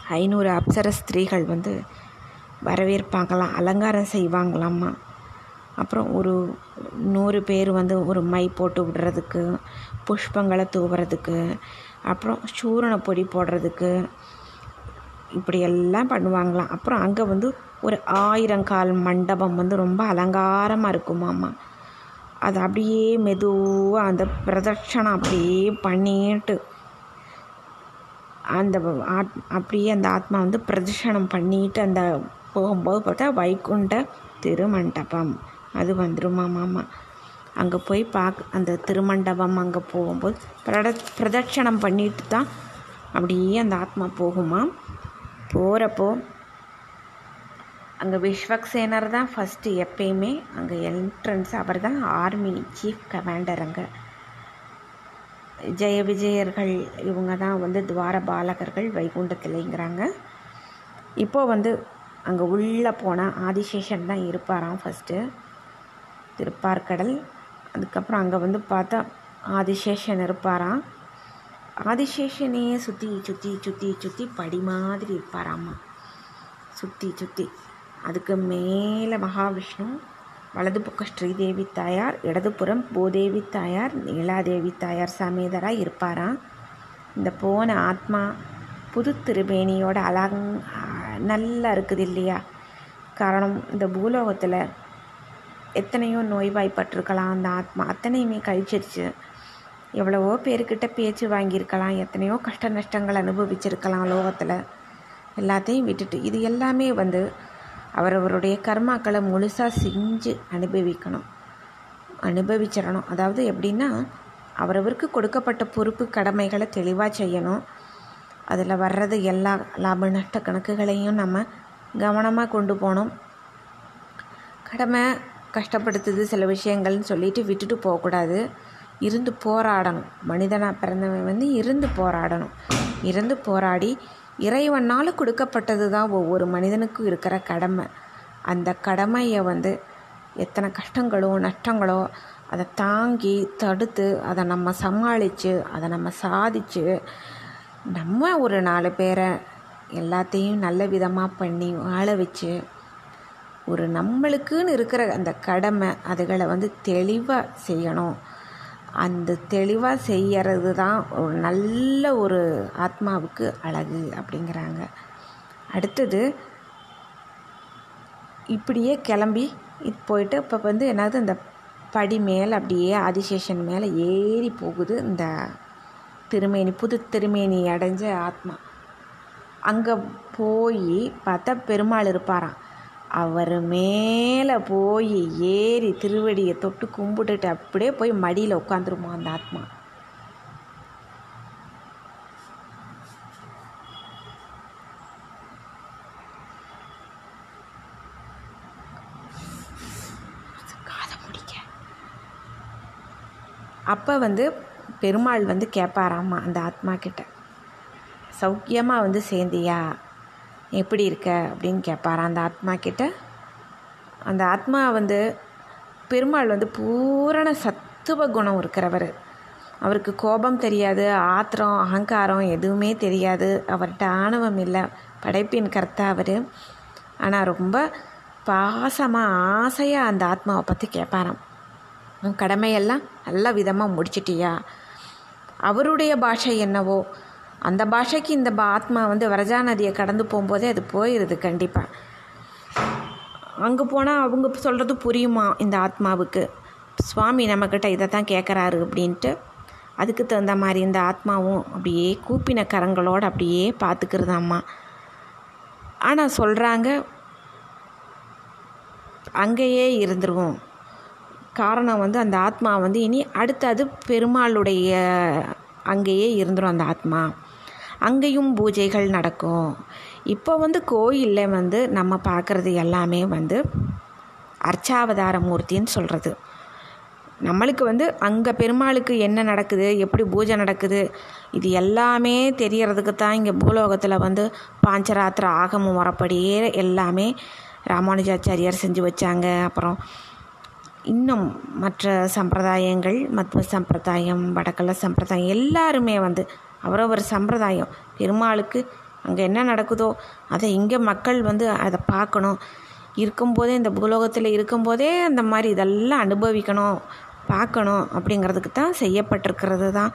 ஐநூறு அப்சர ஸ்திரீகள் வந்து வரவேற்பாங்களாம் அலங்காரம் செய்வாங்களாம்மா. அப்புறம் ஒரு நூறு பேர் வந்து ஒரு மை போட்டு விடுறதுக்கு புஷ்பங்களை தூவுறதுக்கு அப்புறம் சூரண பொடி போடுறதுக்கு இப்படி எல்லாம் பண்ணுவாங்களாம். அப்புறம் அங்கே வந்து ஒரு ஆயிரங்கால் மண்டபம் வந்து ரொம்ப அலங்காரமாக இருக்குமாம்மா அது அப்படியே மெதுவாக அந்த பிரதட்சணம் அப்படியே பண்ணிட்டு அந்த ஆத் அப்படியே அந்த ஆத்மா வந்து பிரதட்சணம் பண்ணிட்டு அந்த போகும்போது பார்த்தா வைகுண்ட திருமண்டபம். அது வந்துருமாமாம்மா அங்கே போய் பார்க்க அந்த திருமண்டபம் அங்கே போகும்போது பிரட பிரதட்சணம் பண்ணிட்டு தான் அப்படியே அந்த ஆத்மா போகுமா? போகிறப்போ அங்கே விஸ்வக்சேனர் தான் ஃபஸ்ட்டு எப்பயுமே அங்கே என்ட்ரன்ஸ் அவர் தான் ஆர்மி சீஃப் கமாண்டர் அங்கே. ஜெய விஜயர்கள் இவங்க தான் வந்து துவார பாலகர்கள் வைகுண்டத்தில்ங்கிறாங்க. இப்போ வந்து அங்கே உள்ளே போனால் ஆதிசேஷன் தான் இருப்பாராம் ஃபஸ்ட்டு திருப்பார்கடல் அதுக்கப்புறம் அங்கே வந்து பார்த்தா ஆதிசேஷன் இருப்பாராம். ஆதிசேஷனையே சுற்றி சுற்றி சுற்றி சுற்றி படி மாதிரி இருப்பாராம்மா சுற்றி சுற்றி அதுக்கு மேலே மகாவிஷ்ணு வலது பக்கம் ஸ்ரீதேவி தாயார் இடதுபுறம் பூதேவி தாயார் நீலாதேவி தாயார் சமேதராக இருப்பாராம். இந்த போன ஆத்மா புது திருமேனியோட அலங் நல்லா இருக்குது இல்லையா? காரணம் இந்த பூலோகத்தில் எத்தனையோ நோய்வாய்ப்பட்டிருக்கலாம். அந்த ஆத்மா அத்தனையுமே கழிச்சிருச்சு. எவ்வளவோ பேர்கிட்ட பேச்சு வாங்கியிருக்கலாம். எத்தனையோ கஷ்ட நஷ்டங்கள் அனுபவிச்சிருக்கலாம் லோகத்தில். எல்லாத்தையும் விட்டுட்டு இது எல்லாமே வந்து அவரவருடைய கர்மாக்களை முழுசாக செஞ்சு அனுபவிக்கணும். அனுபவிச்சிடணும். அதாவது எப்படின்னா அவரவருக்கு கொடுக்கப்பட்ட பொறுப்பு கடமைகளை தெளிவாக செய்யணும். அதில் வர்றது எல்லா லாப நஷ்ட கணக்குகளையும் நம்ம கவனமாக கொண்டு போகணும். கடமை கஷ்டப்படுத்துது சில விஷயங்கள்னு சொல்லிட்டு விட்டுட்டு போகக்கூடாது. இருந்து போராடணும். மனிதனாக பிறந்தவன் வந்து இருந்து போராடணும். இருந்து போராடி இறைவனால் கொடுக்கப்பட்டது தான் ஒவ்வொரு மனிதனுக்கும் இருக்கிற கடமை. அந்த கடமையை வந்து எத்தனை கஷ்டங்களோ நஷ்டங்களோ அதை தாங்கி தடுத்து அதை நம்ம சமாளித்து அதை நம்ம சாதித்து நம்ம ஒரு நாலு பேரை எல்லாத்தையும் நல்ல விதமாக பண்ணி வாழ வச்சு ஒரு நம்மளுக்குன்னு இருக்கிற அந்த கடமை அதுகளை வந்து தெளிவாக செய்யணும். அந்த தெளிவாக செய்யறது தான் ஒரு நல்ல ஒரு ஆத்மாவுக்கு அழகு அப்படிங்கிறாங்க. அடுத்தது இப்படியே கிளம்பி இது போயிட்டு இப்போ வந்து என்னது இந்த படி மேலே அப்படியே ஆதிசேஷன் மேலே ஏறி போகுது இந்த திருமேனி புது திருமேனி அடைஞ்ச ஆத்மா. அங்கே போய் பார்த்தா பெருமாள் இருப்பாராம். அவர் மேலே போய் ஏறி திருவடியை தொட்டு கும்பிட்டுட்டு அப்படியே போய் மடியில் உட்காந்துருமா அந்த ஆத்மா? அப்போ வந்து பெருமாள் வந்து கேட்பாராம்மா அந்த ஆத்மா கிட்ட? சௌக்கியமாக வந்து சேர்ந்தியா? எப்படி இருக்க? அப்படின்னு கேட்பார் அந்த ஆத்மா கிட்ட அந்த ஆத்மா வந்து பெருமாள் வந்து பூரண சத்துவ குணம் இருக்கிறவர். அவருக்கு கோபம் தெரியாது ஆத்திரம் அகங்காரம் எதுவுமே தெரியாது. அவர்கிட்ட ஆணவம் இல்லை. படைப்பின் கர்த்தா அவர். ஆனால் ரொம்ப பாசமாக ஆசையாக அந்த ஆத்மாவை பற்றி கேட்பாராம் உன் கடமையெல்லாம் நல்ல விதமாக முடிச்சிட்டியா? அவருடைய பாஷை என்னவோ அந்த பாஷைக்கு இந்த ஆத்மா வந்து வரஜா நதியை கடந்து போகும்போதே அது போயிடுது கண்டிப்பாக அங்கே போனால் அவங்க சொல்கிறது புரியுமா இந்த ஆத்மாவுக்கு? சுவாமி நம்மக்கிட்ட இதை தான் கேட்குறாரு அப்படின்ட்டு. அதுக்கு தகுந்த மாதிரி இந்த ஆத்மாவும் அப்படியே கூப்பின கரங்களோடு அப்படியே பார்த்துக்கிறதாம்மா ஆனால் சொல்கிறாங்க அங்கேயே இருந்துருவோம். காரணம் வந்து அந்த ஆத்மா வந்து இனி அடுத்தது பெருமாளுடைய அங்கேயே இருந்துடும் அந்த ஆத்மா. அங்கேயும் பூஜைகள் நடக்கும். இப்போ வந்து கோயிலில் வந்து நம்ம பார்க்குறது எல்லாமே வந்து அர்ச்சாவதார மூர்த்தின்னு சொல்கிறது நம்மளுக்கு வந்து அங்கே பெருமாளுக்கு என்ன நடக்குது எப்படி பூஜை நடக்குது இது எல்லாமே தெரியறதுக்கு தான் இங்கே பூலோகத்தில் வந்து பாஞ்சராத்திர ஆகம முறைப்படியே எல்லாமே ராமானுஜாச்சாரியார் செஞ்சு வச்சாங்க. அப்புறம் இன்னும் மற்ற சம்பிரதாயங்கள் மத்வ சம்பிரதாயம் வடக்கல சம்பிரதாயம் எல்லாருமே வந்து அவரவர் சம்பிரதாயம். பெருமாளுக்கு அங்கே என்ன நடக்குதோ அதை இங்கே மக்கள் வந்து அதை பார்க்கணும். இருக்கும்போதே இந்த பூலோகத்தில் இருக்கும்போதே அந்த மாதிரி இதெல்லாம் அனுபவிக்கணும் பார்க்கணும் அப்படிங்கிறதுக்கு தான் செய்யப்பட்டிருக்கிறது தான்.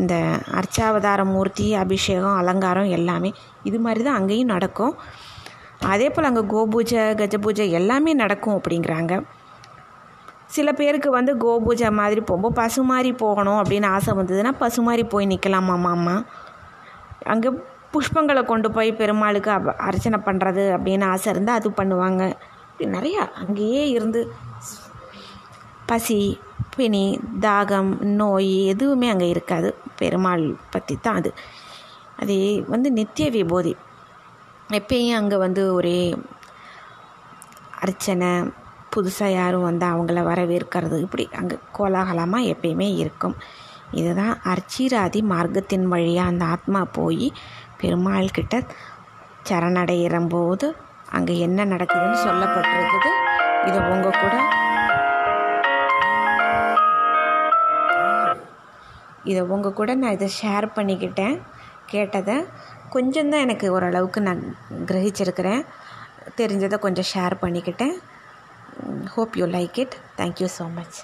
இந்த அர்ச்சாவதார மூர்த்தி அபிஷேகம் அலங்காரம் எல்லாமே இது மாதிரி தான் அங்கேயும் நடக்கும். அதே போல் அங்கே கோபூஜை கஜபூஜை எல்லாமே நடக்கும் அப்படிங்கிறாங்க. சில பேருக்கு வந்து கோபூஜை மாதிரி போகும்போது பசு மாதிரி போகணும் அப்படின்னு ஆசை வந்ததுன்னா பசு மாதிரி போய் நிற்கலாமாம்மா அம்மா அங்கே புஷ்பங்களை கொண்டு போய் பெருமாளுக்கு அர்ச்சனை பண்ணுறது அப்படின்னு ஆசை இருந்தால் அது பண்ணுவாங்க. இப்படி நிறையா அங்கேயே இருந்து பசி பிணி தாகம் நோய் எதுவுமே அங்கே இருக்காது. பெருமாள் பற்றி தான் அது. அது வந்து நித்திய விபூதி. எப்பயும் அங்கே வந்து ஒரே அர்ச்சனை புதுசாக யாரும் வந்து அவங்கள வரவேற்கிறது. இப்படி அங்கே கோலாகலமாக எப்பயுமே இருக்கும். இதுதான் அர்ச்சிராதி மார்க்கத்தின் வழியாக அந்த ஆத்மா போய் பெருமாள் கிட்ட சரணடைகிறம்போது அங்கே என்ன நடக்குதுன்னு சொல்லப்பட்டிருக்குது. இது உங்கள் கூட. இதை உங்கள் கூட நான் இதை ஷேர் பண்ணிக்கிட்டேன். கேட்டதை கொஞ்சம் தான் எனக்கு ஓரளவுக்கு நான் கிரகிச்சிருக்கிறேன். தெரிஞ்சதை கொஞ்சம் ஷேர் பண்ணிக்கிட்டேன். hope you like it. Thank you so much.